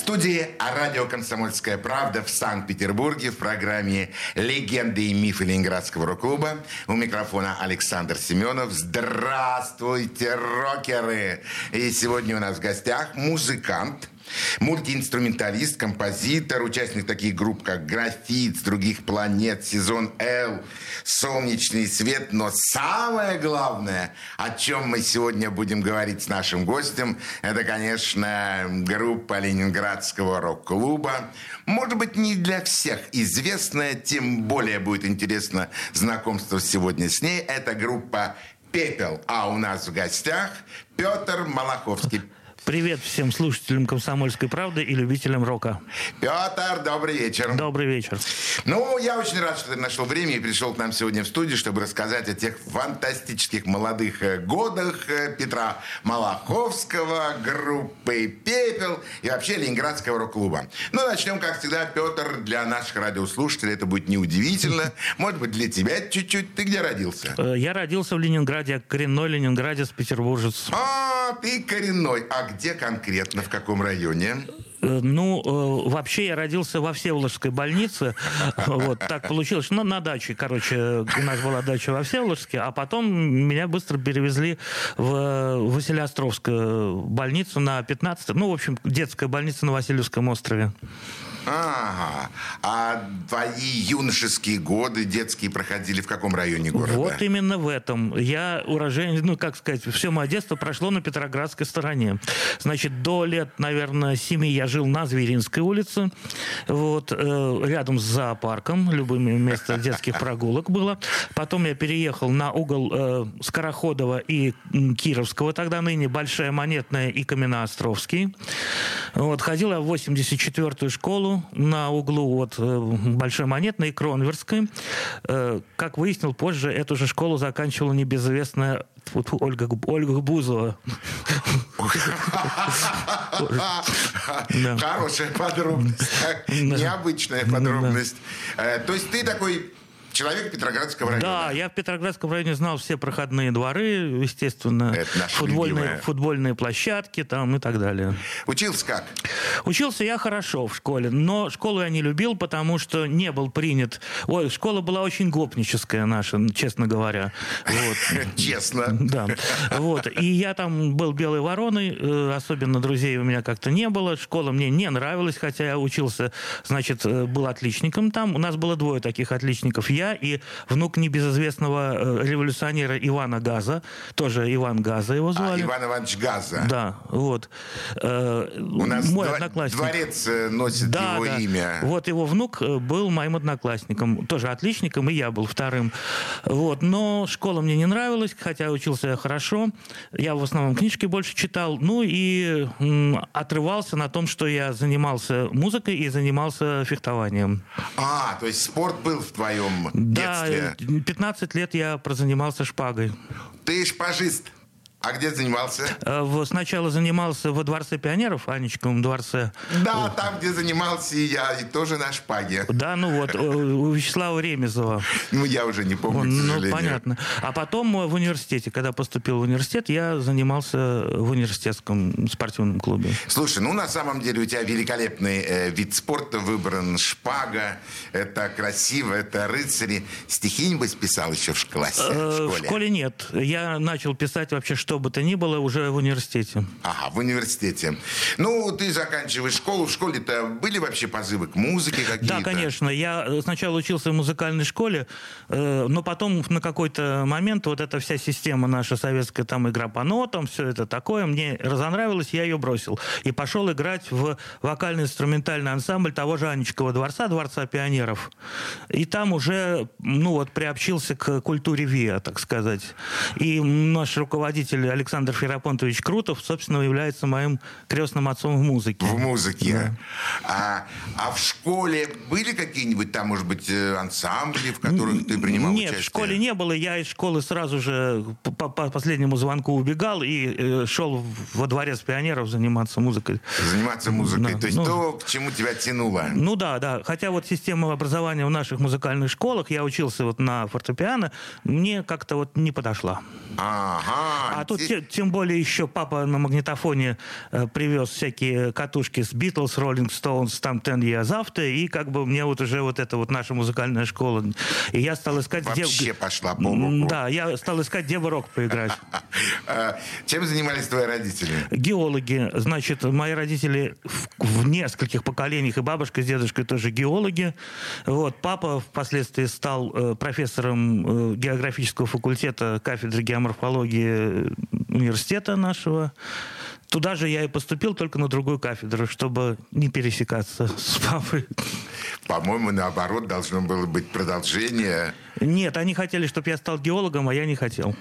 Студии радио «Комсомольская правда» в Санкт-Петербурге в программе «Легенды и мифы Ленинградского рок-клуба». У микрофона Александр Семенов. Здравствуйте, рокеры! И сегодня у нас в гостях музыкант – Мультиинструменталист, композитор, участник таких групп, как «Графит», «С других планет», «Сезон Л», «Солнечный свет». Но самое главное, о чем мы сегодня будем говорить с нашим гостем, это, конечно, группа Ленинградского рок-клуба. Может быть, не для всех известная, тем более будет интересно знакомство сегодня с ней. Это группа «Пепел». А у нас в гостях Петр Малаховский. Привет всем слушателям «Комсомольской правды» и любителям рока. Петр, добрый вечер. Добрый вечер. Ну, я очень рад, что ты нашел время и пришел к нам сегодня в студию, чтобы рассказать о тех фантастических молодых э, годах э, Петра Малаховского, группы «Пепел» и вообще Ленинградского рок-клуба. Ну, начнем, как всегда, Петр, для наших радиослушателей это будет неудивительно. Может быть, для тебя чуть-чуть. Ты где родился? Э, я родился в Ленинграде, коренной ленинградец, петербуржец. А, ты коренной. А где конкретно, в каком районе? Э, ну, э, вообще я родился во Всеволожской больнице. Вот, так получилось. Ну, на даче, короче, у нас была дача во Всеволожске, а потом меня быстро перевезли в Василиостровскую больницу на 15 ну, в общем, детская больница на Васильевском острове. Ага. А твои юношеские годы детские проходили в каком районе города? Вот именно в этом. Я уроженец, ну, как сказать, все мое детство прошло на Петроградской стороне. Значит, до лет, наверное, семи я жил на Зверинской улице, вот, э, рядом с зоопарком, любыми место детских прогулок было. Потом я переехал на угол э, Скороходова и Кировского, тогда ныне Большая Монетная и Каменноостровский. Вот, ходил я в 84-ю школу, на углу вот э, Большой Монетной и Кронверской. Э, как выяснил позже, эту же школу заканчивала небезызвестная Ольга, Ольга Бузова. Хорошая подробность. Необычная подробность. Э, то есть ты такой Человек Петроградского района. Да, я в Петроградском районе знал все проходные дворы, естественно, футбольные, футбольные площадки там и так далее. Учился как? Учился я хорошо в школе, но школу я не любил, потому что не был принят. Ой, школа была очень гопническая наша, честно говоря. Вот. Честно. Да. Вот. И я там был белой вороной, э, особенно друзей у меня как-то не было. Школа мне не нравилась, хотя я учился, значит, э, был отличником там. У нас было двое таких отличников я и внук небезызвестного э, революционера Ивана Газа, тоже Иван Газа его а, звали. А, Иван Иванович Газа. Да, вот. Э, У нас мой дво- одноклассник. дворец э, носит да, его да. имя. Вот его внук был моим одноклассником, тоже отличником, и я был вторым. Вот. Но школа мне не нравилась, хотя учился я хорошо. Я в основном книжки больше читал. Ну и м, отрывался на том, что я занимался музыкой и занимался фехтованием. А, то есть спорт был в твоем да, 15 лет я прозанимался шпагой. Ты шпажист? А где занимался? Э, сначала занимался во Дворце пионеров, Анечковом дворце. Да, там, где занимался и я, и тоже на шпаге. Да, ну вот, у Вячеслава Ремезова. Ну, я уже не помню, к Ну, понятно. А потом в университете, когда поступил в университет, я занимался в университетском спортивном клубе. Слушай, ну, на самом деле у тебя великолепный э, вид спорта выбран, шпага, это красиво, это рыцари. Стихи, небось, писал еще в классе, в э, школе? В школе нет. Я начал писать вообще, что что бы то ни было, уже в университете. Ага, в университете. Ну, ты заканчиваешь школу. В школе-то были вообще позывы к музыке какие-то? Да, конечно. Я э, сначала учился в музыкальной школе, э, но потом на какой-то момент вот эта вся система наша советская, там игра по нотам, все это такое, мне разонравилось, я ее бросил. И пошел играть в вокально-инструментальный ансамбль того же Анечкова дворца, Дворца пионеров. И там уже, ну вот, приобщился к культуре ВИА, так сказать. И наш руководитель родитель Александр Ферапонтович Крутов, собственно, является моим крестным отцом в музыке. В музыке. Да. А, а в школе были какие-нибудь там, может быть, э, ансамбли, в которых ты принимал Нет, участие? в школе не было. Я из школы сразу же по, по последнему звонку убегал и э, шел во дворец пионеров заниматься музыкой. Заниматься музыкой. Да. То есть ну, то, к чему тебя тянуло? Ну да, да. Хотя вот система образования в наших музыкальных школах, я учился вот на фортепиано, мне как-то вот не подошла. Ага. А тут те, тем более еще папа на магнитофоне э, привез всякие катушки с Beatles, Rolling Stones, там Ten Years After, и как бы мне вот уже вот эта вот наша музыкальная школа. И я стал искать... Вообще где... пошла по руку. Да, я стал искать, где бы рок поиграть. А, чем занимались твои родители? Геологи. Значит, мои родители в нескольких поколениях, и бабушка с дедушкой тоже геологи. Вот. Папа впоследствии стал э, профессором э, географического факультета кафедры геоморфологии университета нашего. Туда же я и поступил, только на другую кафедру, чтобы не пересекаться с папой. По-моему, наоборот, должно было быть продолжение. Нет, они хотели, чтобы я стал геологом, а я не хотел.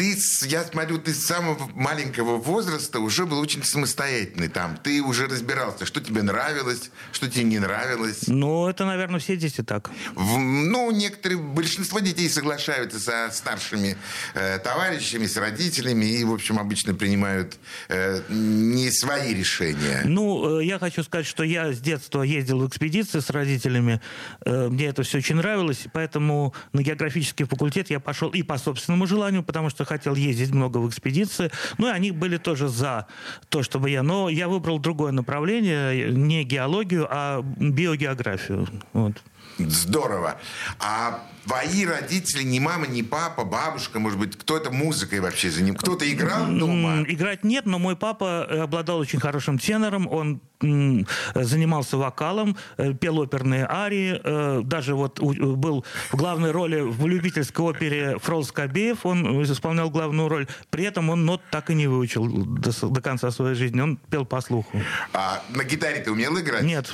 Ты, я смотрю, ты с самого маленького возраста уже был очень самостоятельный там. Ты уже разбирался, что тебе нравилось, что тебе не нравилось. Ну, это, наверное, все дети так. В, ну, некоторые, большинство детей соглашаются со старшими э, товарищами, с родителями и, в общем, обычно принимают э, не свои решения. Ну, э, я хочу сказать, что я с детства ездил в экспедиции с родителями. Э, мне это все очень нравилось, поэтому на географический факультет я пошел и по собственному желанию, потому что хотел ездить много в экспедиции. Ну, и они были тоже за то, чтобы я... Но я выбрал другое направление, не геологию, а биогеографию. Вот. Здорово. А твои родители, ни мама, ни папа, бабушка, может быть, кто-то музыкой вообще за ним? Кто-то играл дома? Играть нет, но мой папа э, обладал очень хорошим тенором. Он занимался вокалом, э, пел оперные арии. Э, даже вот был в главной роли в любительской опере Фрол Скобеев. Он исполнял главную роль. При этом он нот так и не выучил до, до конца своей жизни. Он пел по слуху. А на гитаре ты умел играть? Нет.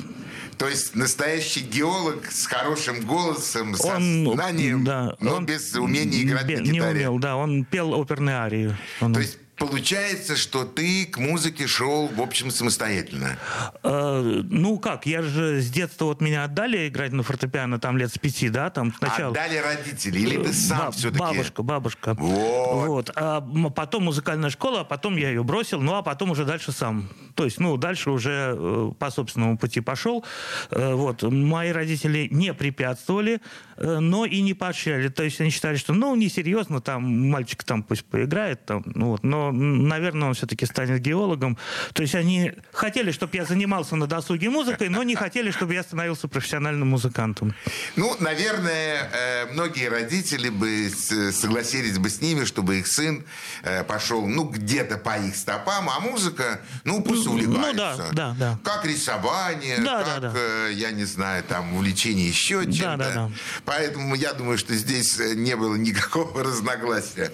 То есть настоящий геолог с хорошим голосом, со он, знанием, да, но он без умения играть на гитаре. Не умел, да, он пел оперные арии. Он... То есть Получается, что ты к музыке шел, в общем, самостоятельно. Э, ну как, я же с детства вот меня отдали играть на фортепиано там лет с пяти, да, там сначала. Отдали родители или ты сам Ба- все-таки? Бабушка, бабушка. Вот. вот. А потом музыкальная школа, а потом я ее бросил, ну а потом уже дальше сам. То есть, ну, дальше уже э, по собственному пути пошел. Э, вот. Мои родители не препятствовали, э, но и не поощряли. То есть они считали, что, ну, несерьезно, там, мальчик там пусть поиграет, там, ну, вот. но наверное, он все-таки станет геологом. То есть они хотели, чтобы я занимался на досуге музыкой, но не хотели, чтобы я становился профессиональным музыкантом. Ну, наверное, э, многие родители бы согласились бы с ними, чтобы их сын э, пошел, ну, где-то по их стопам, а музыка, ну, пусть увлекается. Ну, да, да, да. Как рисование, да, как, да, да. Э, я не знаю, там, увлечение еще чем-то. Да, да, да. Поэтому я думаю, что здесь не было никакого разногласия.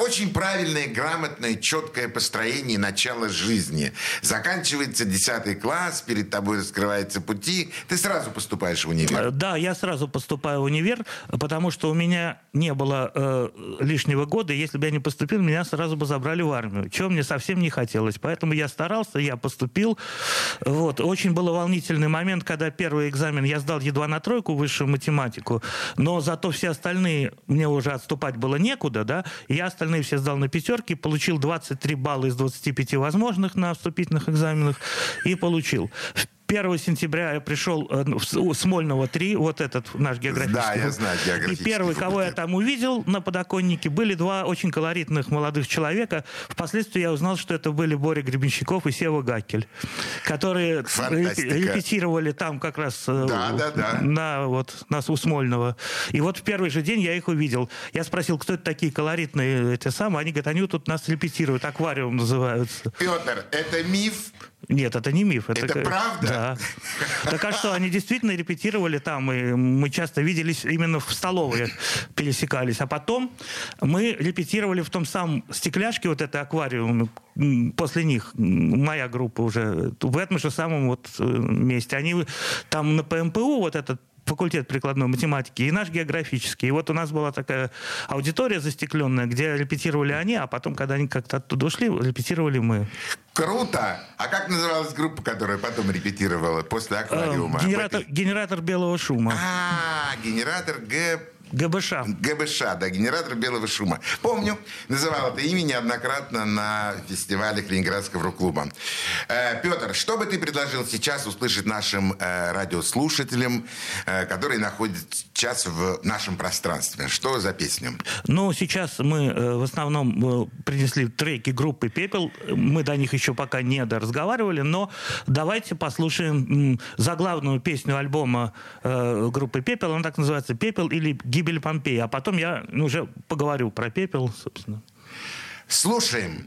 Очень правильная, грамотная плавное, четкое построение начала жизни. Заканчивается 10 класс, перед тобой раскрываются пути, ты сразу поступаешь в универ. Э, да, я сразу поступаю в универ, потому что у меня не было э, лишнего года, если бы я не поступил, меня сразу бы забрали в армию, чего мне совсем не хотелось. Поэтому я старался, я поступил. Вот. Очень был волнительный момент, когда первый экзамен я сдал едва на тройку высшую математику, но зато все остальные, мне уже отступать было некуда, да, я остальные все сдал на пятерки, получил 23 балла из 25 возможных на вступительных экзаменах и получил. 1 сентября я пришел э, в Смольного 3, вот этот наш географический. Да, я знаю географический. И первый, кого я там увидел на подоконнике, были два очень колоритных молодых человека. Впоследствии я узнал, что это были Боря Гребенщиков и Сева Гакель, которые Фантастика. репетировали там как раз э, да, да, да. на вот нас у Смольного. И вот в первый же день я их увидел. Я спросил, кто это такие колоритные эти самые. Они говорят, они тут нас репетируют, аквариум называются. Петр, это миф нет, это не миф. Это, это правда? Да. Так а что, они действительно репетировали там, и мы часто виделись именно в столовой, пересекались. А потом мы репетировали в том самом стекляшке, вот это аквариум, после них, моя группа уже, в этом же самом вот э, месте. Они там на ПМПУ, вот этот факультет прикладной математики, и наш географический. И вот у нас была такая аудитория застекленная, где репетировали они, а потом, когда они как-то оттуда ушли, репетировали мы. Круто! А как называлась группа, которая потом репетировала после аквариума? Э, генератор, генератор белого шума. А, генератор Г... ГБШ. ГБШ, да, генератор белого шума. Помню, называл это имя неоднократно на фестивалях Ленинградского рок-клуба. Э, Петр, что бы ты предложил сейчас услышать нашим э, радиослушателям, э, которые находятся сейчас в нашем пространстве? Что за песня? Ну, сейчас мы э, в основном э, принесли треки группы «Пепел». Мы до них еще пока не разговаривали, но давайте послушаем заглавную песню альбома э, группы «Пепел». Она так называется «Пепел» или «Гибель Помпеи». А потом я ну, уже поговорю про «Пепел», собственно. Слушаем.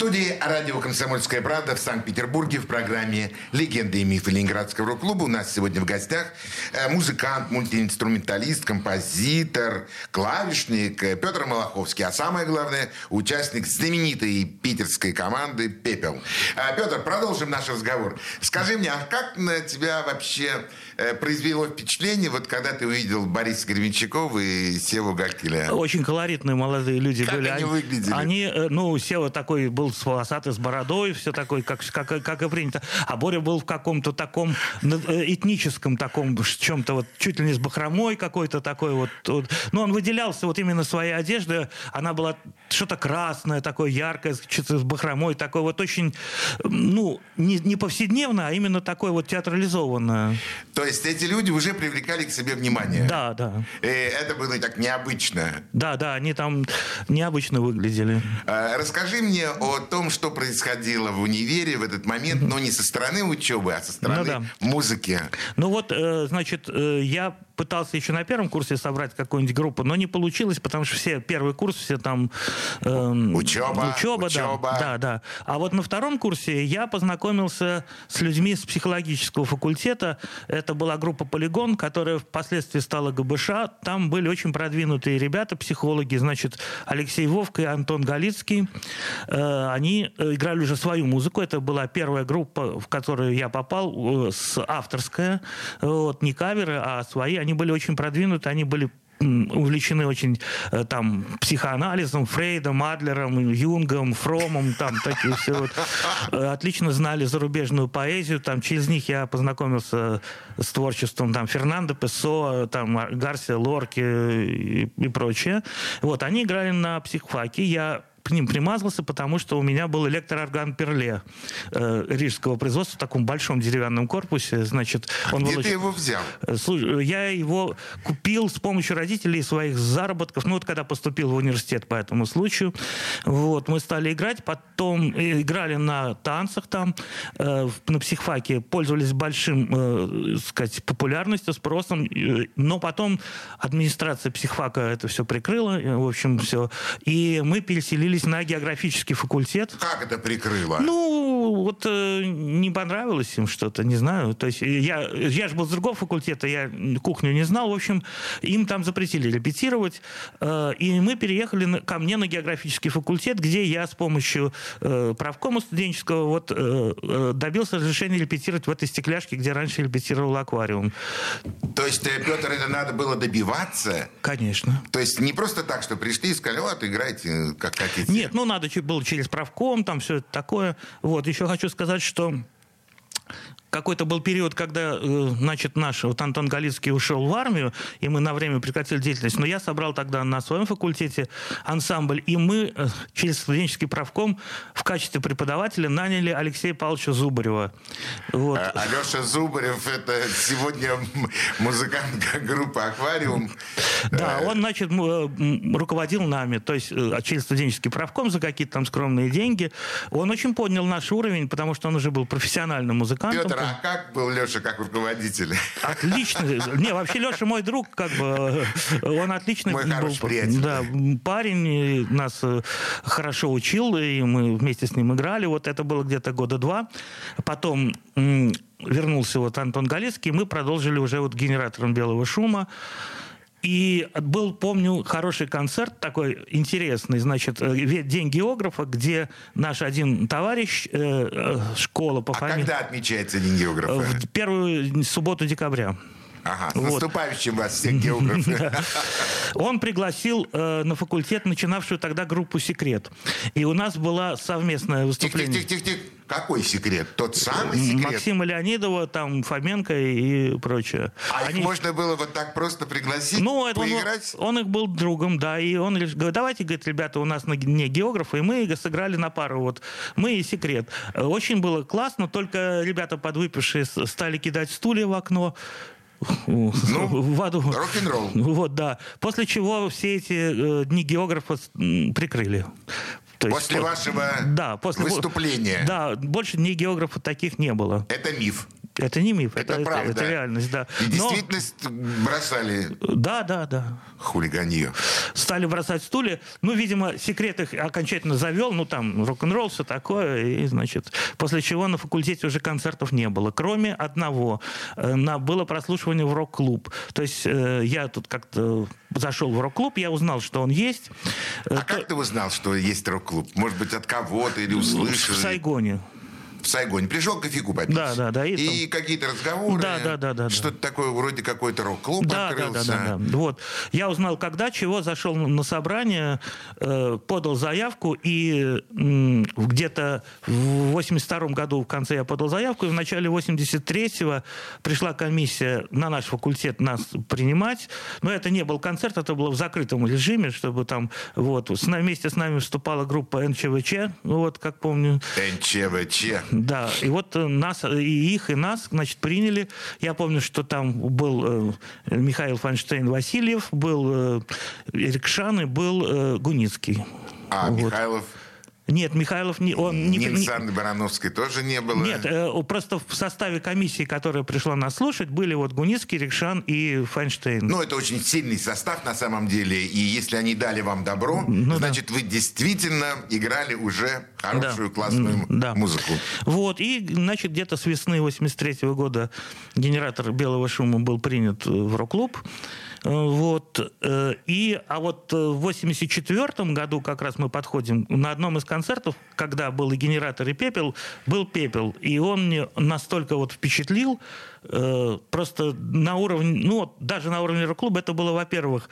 Студии радио «Комсомольская правда» в Санкт-Петербурге в программе «Легенды и мифы Ленинградского рок-клуба». У нас сегодня в гостях э, музыкант, мультиинструменталист, композитор, клавишник э, Петр Малаховский. А самое главное, участник знаменитой питерской команды «Пепел». Э, Петр, продолжим наш разговор. Скажи мне, а как на тебя вообще произвело впечатление, вот когда ты увидел Бориса Гребенщикова и Севу Гакеля? Очень колоритные молодые люди Как были. они выглядели? Они, э, ну, Сева такой был с волосатой, с бородой, все такое, как, как, и- как и принято. А Боря был в каком-то таком э, этническом таком чем-то вот, чуть ли не с бахромой какой-то такой вот. вот. Но он выделялся вот именно своей одеждой. Она была что-то красное, такое яркое, что-то с бахромой, такое вот очень, ну, не, не повседневное, а именно такое вот театрализованное. То есть эти люди уже привлекали к себе внимание? Да, да. И это было так необычно. Да, да, они там необычно выглядели. А, Расскажи мне о том, что происходило в универе в этот момент, но не со стороны учебы, а со стороны Ну да. музыки. Ну вот, э, значит, э, я пытался еще на первом курсе собрать какую-нибудь группу, но не получилось, потому что все первый курс, все там... эм, Учеба, учеба, учеба. Да, да, да. А вот на втором курсе я познакомился с людьми с психологического факультета. Это была группа «Полигон», которая впоследствии стала ГБШ. Там были очень продвинутые ребята, психологи, значит, Алексей Вовка и Антон Галицкий. Э, Они э, играли уже свою музыку. Это была первая группа, в которую я попал, э, с авторская. Вот, не каверы, а свои. Они были очень продвинуты, они были увлечены очень э, там психоанализом, Фрейдом, Адлером, Юнгом, Фромом, там такие все вот. Э, Отлично знали зарубежную поэзию, там через них я познакомился с творчеством там Фернандо Пессо, там Гарсия Лорки и, и прочее. Вот, они играли на психфаке, я к ним примазался, потому что у меня был электроорган Перле э, рижского производства в таком большом деревянном корпусе. Значит, он Где был ты очень- его взял? Э, слушай, Я его купил с помощью родителей своих заработков. Ну, вот когда поступил в университет по этому случаю. Вот, мы стали играть. Потом э, играли на танцах там, э, на психфаке. Пользовались большим, э, сказать, популярностью, спросом. Э, Но потом администрация психфака это все прикрыла. э, В общем, все. И мы переселились учились на географический факультет. Как это прикрыло? Ну, вот э, не понравилось им что-то, не знаю. То есть я, я же был с другого факультета, я кухню не знал. В общем, им там запретили репетировать. э, и мы переехали на- ко мне на географический факультет, где я с помощью э, правкома студенческого вот, э, э, добился разрешения репетировать в этой стекляшке, где раньше репетировал аквариум. То есть, э, Петр, это надо было добиваться? Конечно. То есть не просто так, что пришли и сказали, вот, играйте, э, как хотите. Нет, ну надо было через правком, там все такое. Вот, еще хочу сказать, что какой-то был период, когда, э, значит, наш вот Антон Галицкий ушел в армию, и мы на время прекратили деятельность. Но я собрал тогда на своем факультете ансамбль, и мы э, через студенческий правком в качестве преподавателя наняли Алексея Павловича Зубарева. Вот. А- Алеша Зубарев, это сегодня музыкант группы «Аквариум». Да, Э, он, значит, руководил нами, то есть через студенческий правком за какие-то там скромные деньги. Он очень поднял наш уровень, потому что он уже был профессиональным музыкантом. Петр, а как был Леша как руководитель? Отлично. Не, вообще Леша мой друг, как бы, э, он отличный Мой был, приятель. Да, парень нас э, хорошо учил, и мы вместе с ним играли. Вот это было где-то года два. Потом вернулся вот Антон Галицкий, и мы продолжили уже вот генератором белого шума. И был, помню, хороший концерт такой интересный, значит, э, День географа, где наш один товарищ, э, э, школа по А фамилии... когда отмечается День географа? В первую субботу декабря. Ага, вот. наступающим вас всех географов. Он пригласил э, на факультет начинавшую тогда группу «Секрет». И у нас была совместное выступление. Тихо-тихо-тихо. Какой секрет? Тот самый секрет? Максима Леонидова, там Фоменко и прочее. А их Они- можно было вот так просто пригласить, Ну, это он, поиграть? он их был другом, да, и он говорит, давайте, говорит, ребята, у нас на не географы, и мы сыграли на пару, вот, мы и секрет. Очень было классно, только ребята подвыпившие стали кидать стулья в окно, Ну, в аду. рок-н-ролл. Вот, да. После чего все эти э, дни географа прикрыли. То есть После по- вашего да, после выступления. Да, больше дней географа таких не было. Это миф. Это не миф, Это это, это- правда. это реальность, да. И Но- действительность бросали Да, да, да. хулиганье. Стали бросать стулья. Ну, видимо, секрет их окончательно завел. Ну, там рок-н-ролл, все такое. И, значит, после чего на факультете уже концертов не было. Кроме одного. Э, На, было прослушивание в рок-клуб. То есть э, я тут как-то зашел в рок-клуб, я узнал, что он есть. Э, А как ты узнал, что есть рок-клуб? Может быть, от кого-то или услышал? в Сайгоне. Сайгоне. Пришел кофейку попить. Да, да, да, и И, какие-то разговоры. Да, да, да, да, да. Что-то такое, вроде какой-то рок-клуб Да, да, открылся. да, да, да. Вот. Я узнал, когда, чего, зашел на собрание, э, подал заявку, и где-то в 82 году в конце я подал заявку, и в начале 83-го пришла комиссия на наш факультет нас принимать. Но это не был концерт, это было в закрытом режиме, чтобы там, вот, с нами, вместе с нами выступала группа НЧВЧ, вот, как помню. НЧВЧ. Да, и вот э, нас, э, и их, и нас, значит, приняли. Я помню, что там был э, Михаил Файнштейн Васильев, был э, Эрик Шан и был Гуницкий. А, Вот. Михайлов. Нет, Михайлов не... Он не, Нины не- Санны Барановской тоже не было. нет, э, просто в составе комиссии, которая пришла нас слушать, были вот Гуницкий, Рикшан и Файнштейн. Ну, это очень сильный состав на самом деле. И если они дали вам добро, Ну да. значит, вы действительно играли уже хорошую, Да. классную да. музыку. Вот, и, значит, где-то с весны 83 года генератор белого шума был принят в рок-клуб. Вот, э, и, а вот э, в 84 году как раз мы подходим, на одном из концертов, когда был и генератор, и пепел, был пепел. И он мне настолько вот впечатлил, э, просто на уровне, ну, вот даже на уровне рок-клуба это было, во-первых,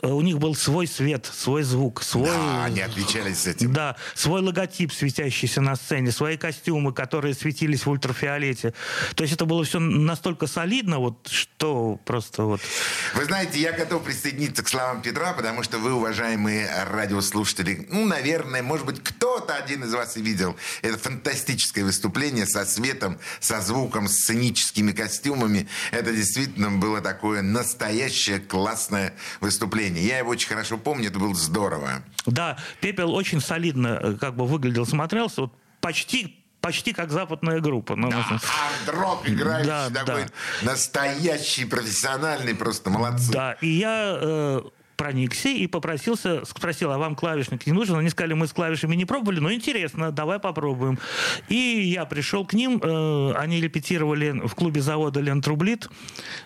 у них был свой свет, свой звук, свой... Да, они отличались этим. Да, свой логотип, светящийся на сцене, свои костюмы, которые светились в ультрафиолете. То есть это было все настолько солидно, вот, что просто вот... Вы знаете, я готов присоединиться к словам Петра, потому что вы, уважаемые радиослушатели, ну, наверное, может быть, кто-то один из вас и видел это фантастическое выступление со светом, со звуком, с сценическими костюмами. Это действительно было такое настоящее классное выступление. Я его очень хорошо помню, это было здорово. Да, пепел очень солидно э, как бы выглядел, смотрелся, вот почти почти как западная группа. Ну, Да, ну, арт-рок играющий Да, такой да. настоящий, профессиональный, просто молодцы. Да, и я э, проникся и попросился, спросил, а вам клавишник не нужен? Они сказали, мы с клавишами не пробовали, но интересно, давай попробуем. И я пришел к ним, э, они репетировали в клубе завода Лентрублит.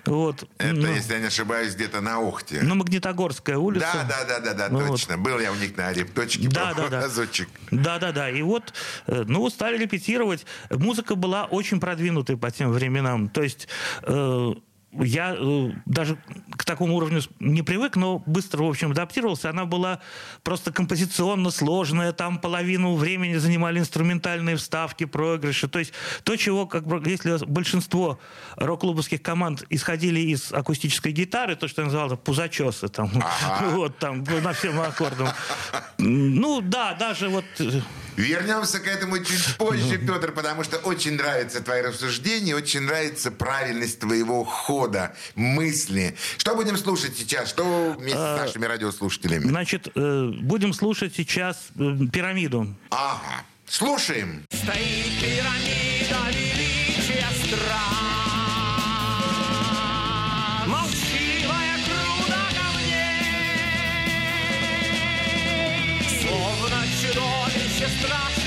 Вот. Это, Ну, если я не ошибаюсь, где-то на Охте. ну, Магнитогорская улица. да, да, да, да, да, Ну, вот. точно. Был я у них на репточке. Да, да, да. разочек. Да, да, да. И вот, э, ну, стали репетировать. Музыка была очень продвинутой по тем временам. То есть э, я э, даже к такому уровню не привык, но быстро, в общем, адаптировался. Она была просто композиционно сложная. Там половину времени занимали инструментальные вставки, проигрыши. То есть то, чего, как бы, если большинство рок-клубовских команд исходили из акустической гитары, то, что я называл пузачесы, там, вот там, на всем аккордам. Ну, да, даже вот... э, Вернемся к этому чуть позже, Петр, потому что очень нравятся твои рассуждения, очень нравится правильность твоего хода, мысли. Что будем слушать сейчас? Что вместе А, с нашими радиослушателями? Значит, э, будем слушать сейчас э, пирамиду. Ага. Слушаем. Стоит пирамида величия стран. Молчаливая груда камней, Словно чудовище страшный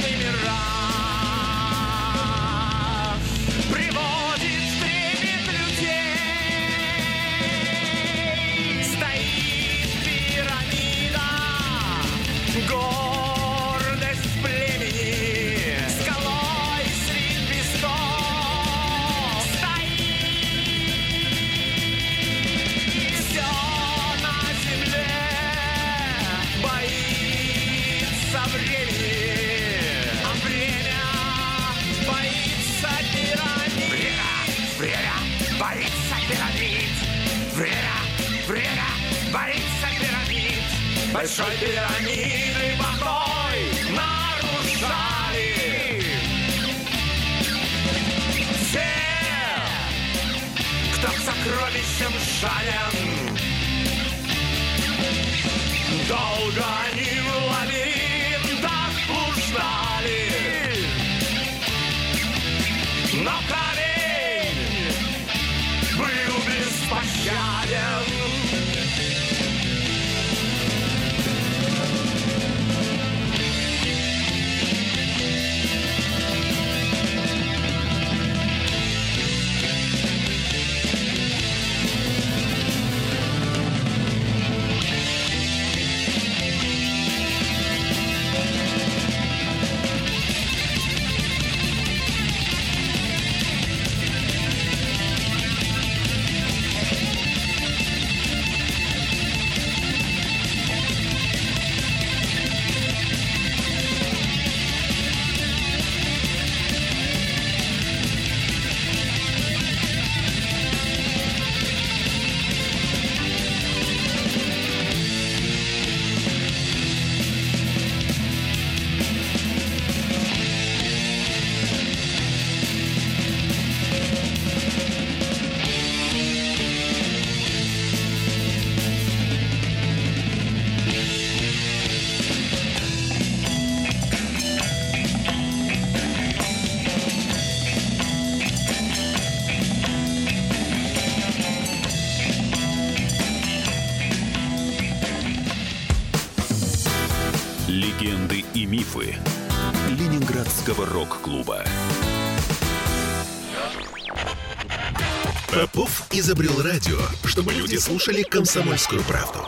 чтобы люди слушали комсомольскую правду.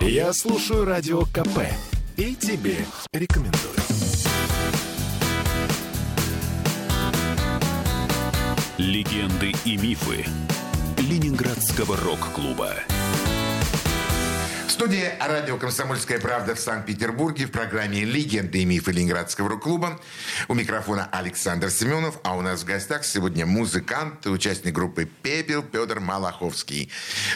Я слушаю радио КП и тебе рекомендую. Легенды и мифы Ленинградского рок-клуба. Студии радио «Комсомольская правда» в Санкт-Петербурге в программе «Легенды и мифы Ленинградского рок-клуба». У микрофона Александр Семенов, а у нас в гостях сегодня музыкант, участник группы «Пепел» Петр Малаховский.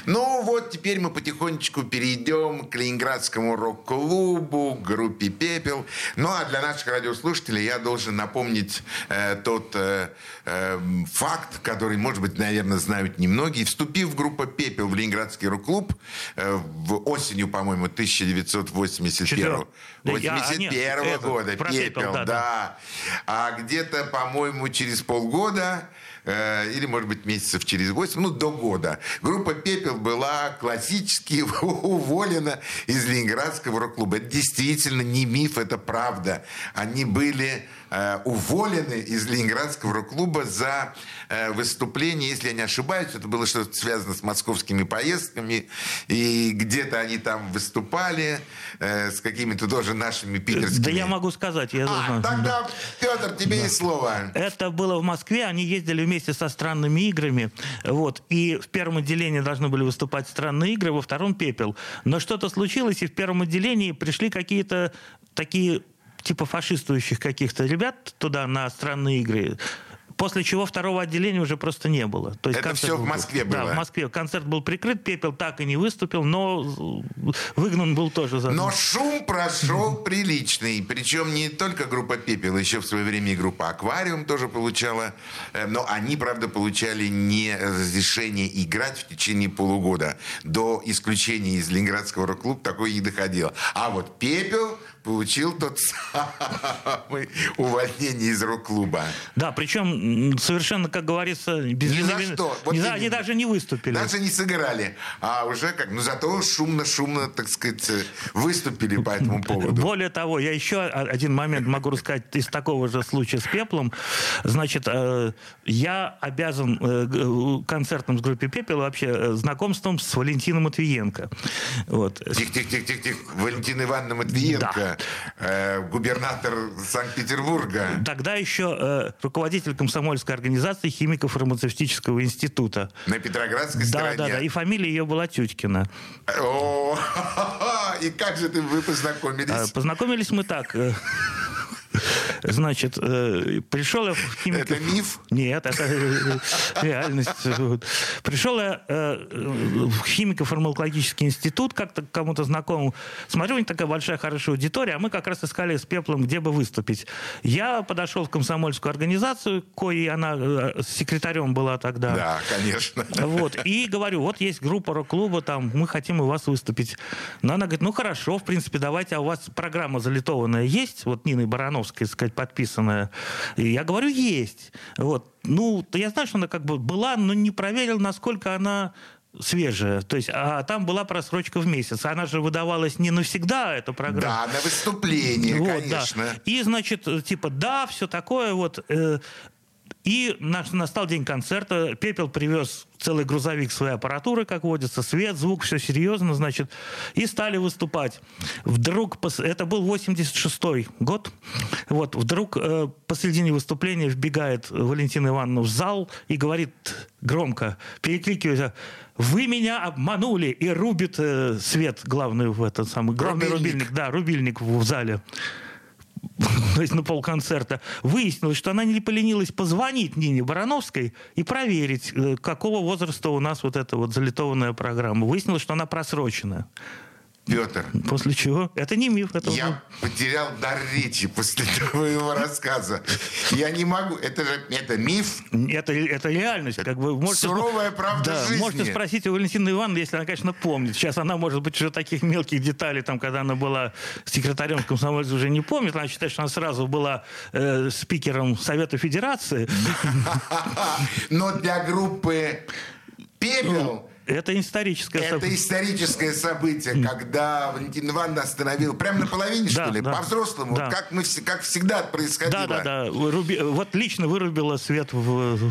Ну вот, теперь мы потихонечку перейдем к Ленинградскому рок-клубу, группе «Пепел». Ну а для наших радиослушателей я должен напомнить э, тот э, э, факт, который, может быть, наверное, знают немногие. Вступив в группу «Пепел» в Ленинградский рок-клуб э, в осенью, по-моему, 1981 Четвер- Да, я- а, 81 нет, это, года «Пепел», да. А где-то, по-моему, через полгода э, или, может быть, месяцев через 8, ну, до года, группа «Пепел» была классически уволена из Ленинградского рок-клуба. Это действительно не миф, это правда. Они были уволены из Ленинградского рок-клуба за э, выступление, если я не ошибаюсь, это было что-то связано с московскими поездками, и где-то они там выступали э, с какими-то тоже нашими питерскими... Да я могу сказать. Я А, знаю. тогда, Петр, тебе есть слово. Это было в Москве, они ездили вместе со странными играми, вот, и в первом отделении должны были выступать странные игры, во втором пепел. Но что-то случилось, и в первом отделении пришли какие-то такие типа фашистующих каких-то ребят туда на странные игры. После чего второго отделения уже просто не было. То есть Это всё в был- Москве Да, было? в Москве. Концерт был прикрыт, Пепел так и не выступил, но выгнан был тоже за Но шум прошел приличный. Причем не только группа «Пепел», еще в свое время и группа «Аквариум» тоже получала. Э, Но они, правда, получали не разрешение играть в течение полугода. До исключения из Ленинградского рок-клуба такое и доходило. А вот «Пепел» получил тот самый увольнение из рок-клуба. Да, причем совершенно, как говорится, без Ни за вины- что. Вот не за- они даже не выступили. Даже не сыграли. А уже как... Ну, зато шумно-шумно, так сказать, э, выступили по этому поводу. Более того, я еще один момент могу рассказать из такого же случая с пеплом. Значит, э, я обязан э, г- концертом с группой Пепел вообще э, знакомством с Валентином Матвиенко. Вот. Тихо-тихо-тихо-тихо. Валентина Ивановна Матвиенко, э, губернатор Санкт-Петербурга. Тогда еще э, руководитель комсомольской организации химико-фармацевтического института. На Петроградской Да, стороне. да, да. И фамилия ее была Тютькина. О, и как же ты вы познакомились? Познакомились мы так. Значит, э, пришел я в химико... Это миф? Нет, это э, реальность. Пришел я э, в химико-фармакологический институт, как-то кому-то знакомому. Смотрю, у них такая большая хорошая аудитория, а мы как раз искали с Пеплом, где бы выступить. Я подошел в комсомольскую организацию, коей она секретарем была тогда. Да, конечно. Вот. И говорю, вот есть группа рок-клуба, там, мы хотим у вас выступить. Но она говорит, ну хорошо, в принципе, давайте, а у вас программа залитованная есть, вот Ниной Барановской, так сказать, подписанная? И я говорю, есть. Вот. Ну, я знаю, что она как бы была, но не проверил, насколько она свежая. То есть, а там была просрочка в месяц. Она же выдавалась не навсегда, эта программа. Да, на выступление, Вот, конечно. да. И, значит, э, типа, да, все такое вот. И наш- настал день концерта. Пепел привез целый грузовик своей аппаратуры, как водится, свет, звук, все серьезно, значит. И стали выступать. Вдруг, это был 86-й год, вот, вдруг э, посредине выступления вбегает Валентина Ивановна в зал и говорит громко, перекрикивая, вы меня обманули, и рубит э, свет главный в этот самый, главный Рубильник. рубильник, да, рубильник в зале то есть на полконцерта, выяснилось, что она не поленилась позвонить Нине Барановской и проверить, э, какого возраста у нас вот эта вот залитованная программа. Выяснилось, что она просрочена. Петр, После чего? Это не миф. Это я потерял дар речи после твоего рассказа. Я не могу. Это же это миф. это, это реальность. Как вы можете, Суровая правда да, жизни. можете спросить у Валентины Ивановны, если она, конечно, помнит. Сейчас она, может быть, уже таких мелких деталей, там, когда она была секретарем комсомольца, уже не помнит. Она считает, что она сразу была э, спикером Совета Федерации. Но для группы «Пепел» Это историческое Это событие. историческое событие, когда Валентина Ивановна остановила прямо на половине, Да, что ли, да. по-взрослому, Да. как, мы, как всегда происходило. Да, да, да. Выруби- Вот лично вырубила свет в...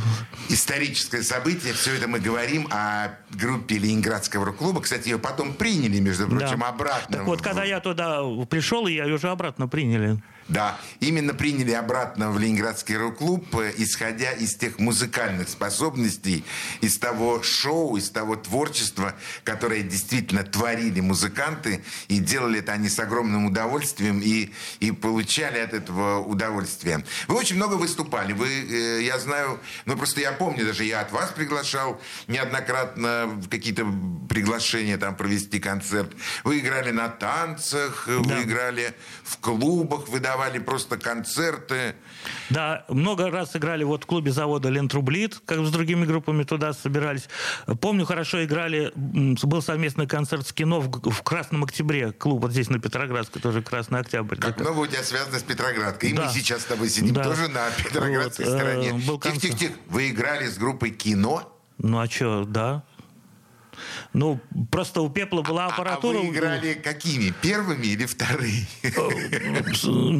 Историческое событие, все это мы говорим о группе Ленинградского рок-клуба. Кстати, ее потом приняли, между прочим, Да. обратно. Так вот, когда я туда пришел, ее уже обратно приняли. Да, именно приняли обратно в Ленинградский рок-клуб, э, исходя из тех музыкальных способностей, из того шоу, из того творчества, которое действительно творили музыканты, и делали это они с огромным удовольствием, и, и получали от этого удовольствие. Вы очень много выступали, вы, э, я знаю, ну просто я помню, даже я от вас приглашал неоднократно какие-то приглашения там провести концерт. Вы играли на танцах, э, Да. вы играли в клубах, выдавали просто концерты. Да, много раз играли вот в клубе завода Лентрублит, как с другими группами туда собирались. Помню хорошо играли. Был совместный концерт с кино в, в Красном Октябре. Клуб вот здесь на Петроградской, тоже Красный Октябрь. Как такой. много у тебя связано с Петроградкой. И Да. мы сейчас с тобой сидим Да. тоже на Петроградской Вот, э, стороне. был концерт. Тихо-тихо-тихо. Вы играли с группой кино? Ну а что, да. Ну, просто у Пепла была А аппаратура. вы играли какими? Первыми или вторыми?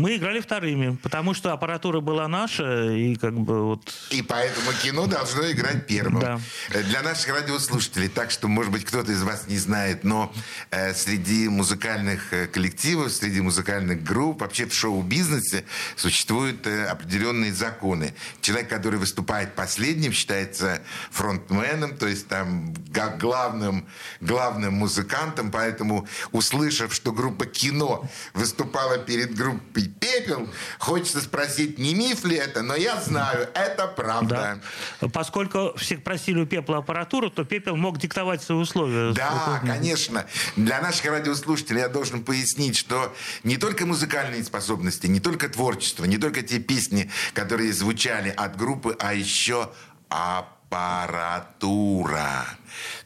Мы играли вторыми, потому что аппаратура была наша, и как бы вот... И поэтому кино должно играть первым. Да. Э, Для наших радиослушателей, так что, может быть, кто-то из вас не знает, но э, среди музыкальных э, коллективов, среди музыкальных групп, вообще в шоу-бизнесе существуют э, определенные законы. Человек, который выступает последним, считается фронтменом, то есть там га- главным, главным музыкантом, поэтому, услышав, что группа кино выступала перед группой «Пепел», хочется спросить, не миф ли это, но я знаю, это правда. Да. Поскольку всех просили у Пепла аппаратуру, то Пепел мог диктовать свои условия. Да, конечно. Для наших радиослушателей я должен пояснить, что не только музыкальные способности, не только творчество, не только те песни, которые звучали от группы, а еще аппаратура.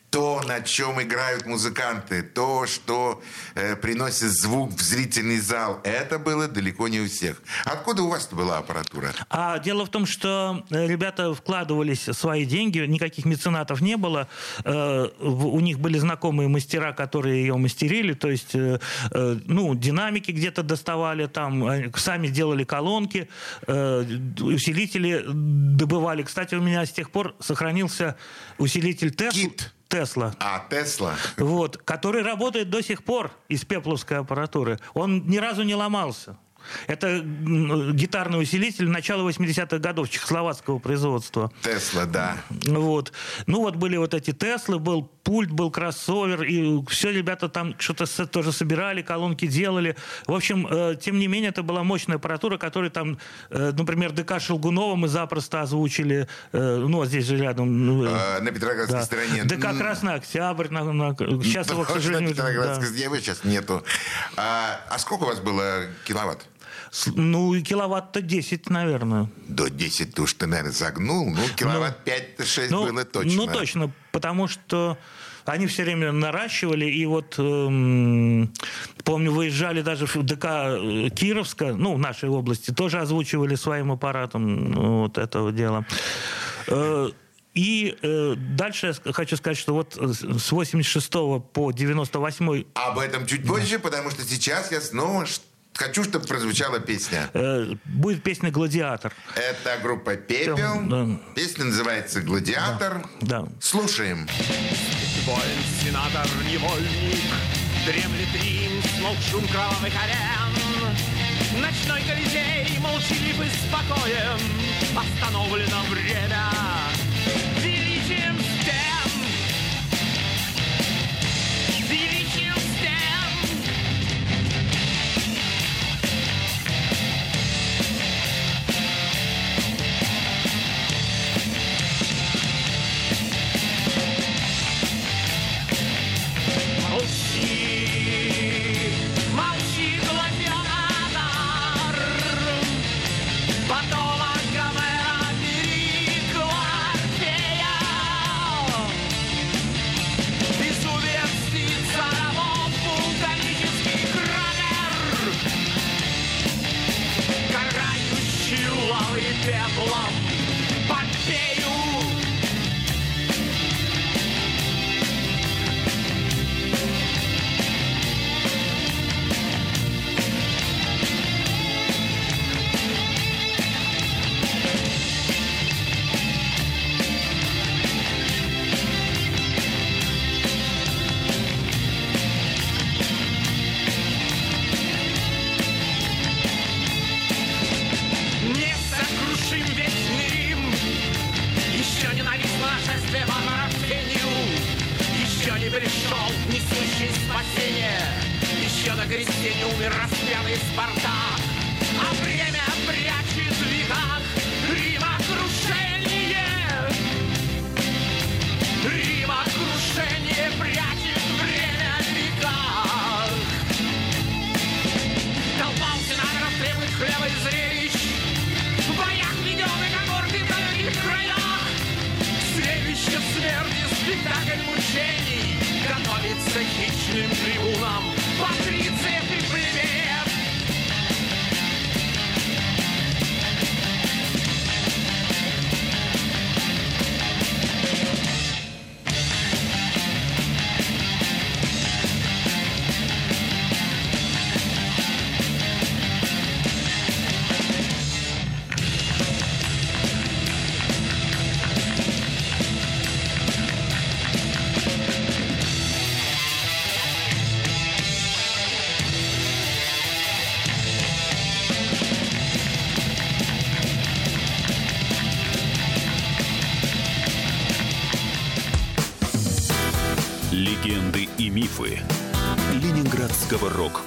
То, на чем играют музыканты, то, что э, приносит звук в зрительный зал, это было далеко не у всех. Откуда у вас-то была аппаратура? А дело в том, что э, ребята вкладывались свои деньги, никаких меценатов не было. Э, У них были знакомые мастера, которые ее мастерили, то есть, э, э, ну, динамики где-то доставали, там, сами делали колонки, э, усилители добывали. Кстати, у меня с тех пор сохранился усилитель Тесла. Кит. Тесла. А, Тесла. Вот, который работает до сих пор из пепловской аппаратуры. Он ни разу не ломался. Это гитарный усилитель начала 80-х годов чехословацкого производства. Тесла, да. Вот. Ну вот были вот эти Теслы, был пульт, был кроссовер, и все ребята там что-то тоже собирали, колонки делали. В общем, э, тем не менее, это была мощная аппаратура, которая там, э, например, ДК Шелгунова мы запросто озвучили, э, ну, вот здесь же рядом. ну, э, Э, на Петроградской да. стороне. ДК Красный Октябрь. на- на- сейчас его, к сожалению, на Петроградской да. сейчас нету. А, а сколько у вас было киловатт? Ну, и киловатт-то 10, наверное. До 10 ты уж ты, наверное, загнул. Ну, киловатт 5-6 Ну, было точно. Ну, точно, потому что они все время наращивали, и вот, эм, помню, выезжали даже в ДК э, Кировска, ну, в нашей области, тоже озвучивали своим аппаратом ну, вот этого дела. Э, И э, дальше я хочу сказать, что вот с с 86 по 98 Об этом чуть позже, потому что сейчас я снова хочу, чтобы прозвучала песня. э, будет песня «Гладиатор». Это группа «Пепел». Да. Песня называется «Гладиатор». Да. Слушаем. Воин, сенатор, невольник, Дремлет Рим, смолк шум кровавых арен. Ночной Колизей молчалив и спокоен, Остановлено время значений Готовится хищным трибунам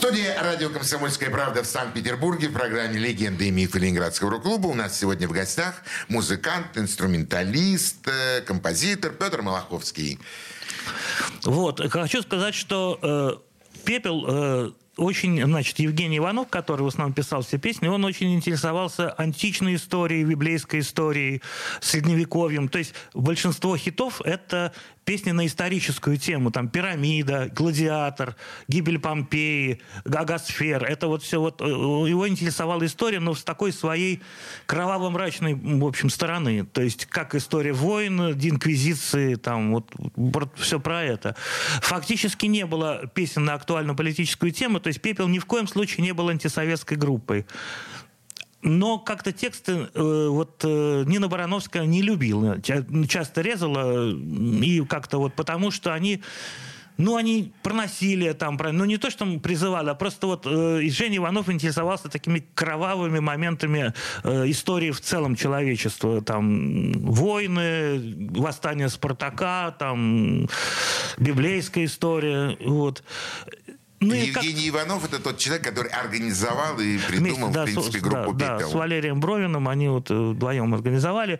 Студии радио «Комсомольская правда» в Санкт-Петербурге в программе «Легенды и мифы Ленинградского рок-клуба» у нас сегодня в гостях музыкант, инструменталист, э, композитор Петр Малаховский. Вот, хочу сказать, что э, «Пепел» э, очень, значит, Евгений Иванов, который в основном писал все песни, он очень интересовался античной историей, библейской историей, средневековьем. То есть большинство хитов — это песни на историческую тему. Там «Пирамида», «Гладиатор», «Гибель Помпеи», «Гагасфер». Это вот все вот... э, Его интересовала история, но с такой своей кроваво-мрачной, в общем, стороны. То есть как история войн, инквизиции, там вот все про это. Фактически не было песен на актуальную политическую тему, то есть «Пепел» ни в коем случае не был антисоветской группой. Но как-то тексты э, вот э, Нина Барановская не любила, ча- часто резала, и как-то вот потому, что они ну, они проносили там, про- ну, не то, что призывали, а просто вот э, и Женя Иванов интересовался такими кровавыми моментами э, истории в целом человечества. Там войны, восстание Спартака, там библейская история, вот. Ну и как- Евгений Иванов это тот человек, который организовал и придумал, Вместе, да, в принципе, с, группу да, да, «Пепел». с Валерием Бровиным они вот э, вдвоем организовали.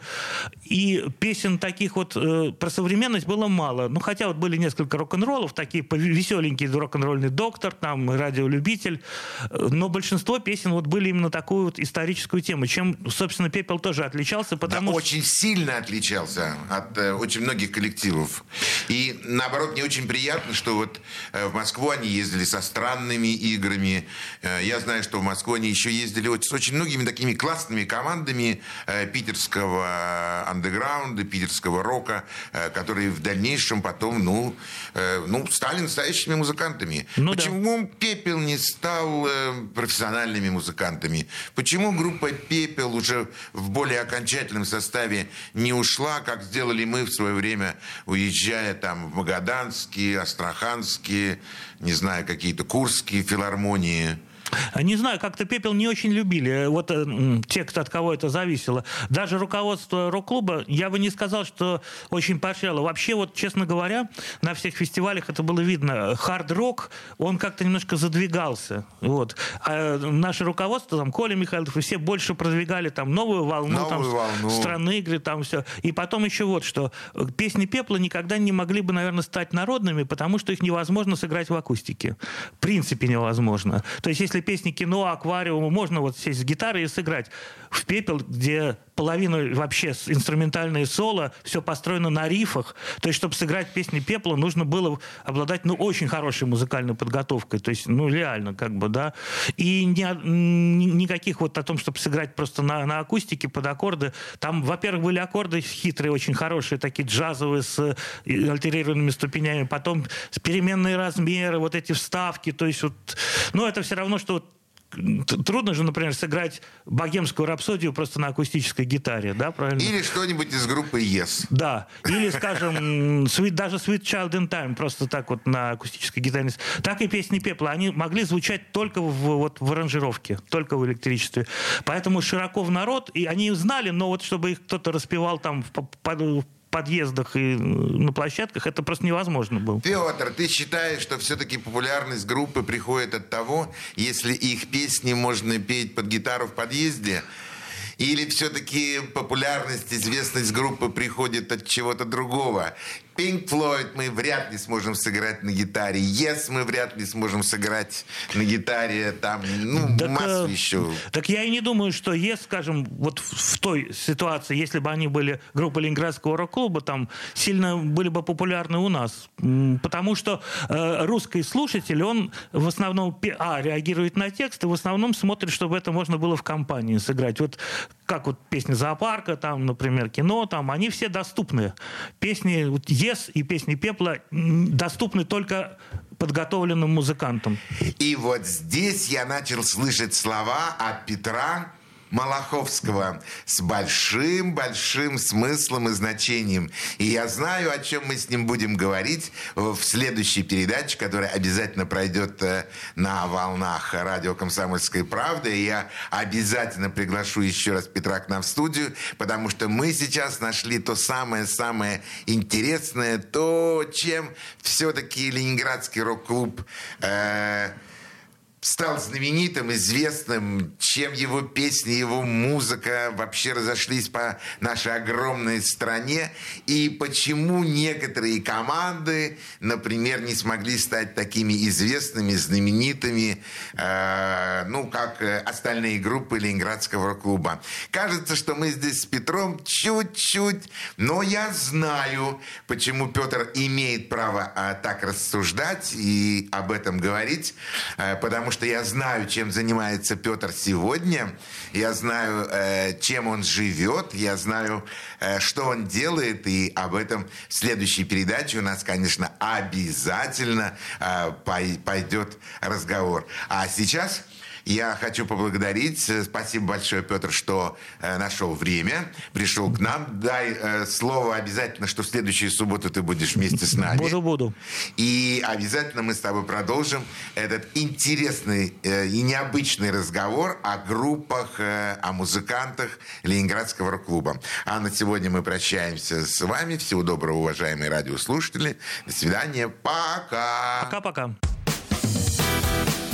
И песен таких вот э, про современность было мало. Ну, хотя вот были несколько рок-н-роллов, такие веселенькие, рок-н-ролльный доктор, там, радиолюбитель. Но большинство песен вот были именно такую вот историческую тему, чем, собственно, «Пепел» тоже отличался, Да, потому что... очень сильно отличался от э, очень многих коллективов. И наоборот, мне очень приятно, что вот э, в Москву они ездили со странными играми. Э, я знаю, что в Москву они еще ездили с очень многими такими классными командами э, питерского андеграунда, питерского рока, э, которые в дальнейшем потом, ну, ну стали настоящими музыкантами. Ну да. Почему Пепел не стал профессиональными музыкантами? Почему группа Пепел уже в более окончательном составе не ушла, как сделали мы в свое время, уезжая там в Магаданские, Астраханские, не знаю, какие-то Курские филармонии? Не знаю, как-то «Пепел» не очень любили. Вот э, те, кто от кого это зависело. Даже руководство рок-клуба, я бы не сказал, что очень поощряло. Вообще, вот, честно говоря, на всех фестивалях это было видно. Хард-рок, он как-то немножко задвигался. Вот. А наше руководство, там, Коля Михайлов и все больше продвигали там новую волну, Новую там, волну. странные игры, там все. И потом еще вот что. э, Песни «Пепла» никогда не могли бы, наверное, стать народными, потому что их невозможно сыграть в акустике. В принципе невозможно. То есть если песни кино, аквариума, можно вот сесть с гитарой и сыграть. В «Пепел», где половина вообще инструментальное соло, все построено на рифах. То есть, чтобы сыграть песни «Пепла», нужно было обладать, ну, очень хорошей музыкальной подготовкой. То есть, ну, реально, как бы, да. И ни, ни- никаких вот о том, чтобы сыграть просто на, на акустике под аккорды. Там, во-первых, были аккорды хитрые, очень хорошие, такие джазовые, с альтерированными ступенями. Потом переменные размеры, вот эти вставки. То есть, вот, ну, это все равно, что вот Трудно же, например, сыграть богемскую рапсодию просто на акустической гитаре, да, правильно? Или что-нибудь из группы Yes. Да. Или, скажем, sweet, даже Sweet Child in Time, просто так вот на акустической гитаре. Так и песни Пепла. Они могли звучать только в, вот, в аранжировке, только в электричестве. Поэтому широко в народ, и они знали, но вот чтобы их кто-то распевал там в, по- подъездах и на площадках это просто невозможно было. Петр, ты считаешь, что все-таки популярность группы приходит от того, если их песни можно петь под гитару в подъезде? Или все-таки популярность, известность группы приходит от чего-то другого? Pink Floyd мы вряд ли сможем сыграть на гитаре. Yes мы вряд ли сможем сыграть на гитаре. Там, ну, так, э, еще. Так я и не думаю, что Yes, скажем, вот в той ситуации, если бы они были группа Ленинградского рок-клуба, там сильно были бы популярны у нас. Потому что э, русский слушатель, он в основном, а, реагирует на текст, и в основном смотрит, чтобы это можно было в компании сыграть. Вот как вот песни зоопарка, там, например, кино, там, они все доступны. Песни вот, «Ес» и песни «Пепла» доступны только подготовленным музыкантам. И вот здесь я начал слышать слова от Петра, Малаховского с большим-большим смыслом и значением. И я знаю, о чем мы с ним будем говорить в следующей передаче, которая обязательно пройдет э, на волнах радио «Комсомольской правды». И я обязательно приглашу еще раз Петра к нам в студию, потому что мы сейчас нашли то самое-самое интересное, то, чем все-таки Ленинградский рок-клуб э, стал знаменитым, известным, чем его песни, его музыка вообще разошлись по нашей огромной стране, и почему некоторые команды, например, не смогли стать такими известными, знаменитыми, э, ну, как остальные группы Ленинградского рок-клуба. Кажется, что мы здесь с Петром чуть-чуть, но я знаю, почему Петр имеет право э, так рассуждать и об этом говорить, э, потому потому что я знаю, чем занимается Петр сегодня, я знаю, э, чем он живет, я знаю, э, что он делает, и об этом в следующей передаче у нас, конечно, обязательно э, пойдет разговор. А сейчас я хочу поблагодарить. Э, спасибо большое, Петр, что э, нашел время, пришел к нам. Дай э, слово обязательно, что в следующую субботу ты будешь вместе с нами. Буду, буду. И обязательно мы с тобой продолжим этот интересный и необычный разговор о группах, о музыкантах Ленинградского рок-клуба. А на сегодня мы прощаемся с вами. Всего доброго, уважаемые радиослушатели. До свидания. Пока. Пока-пока.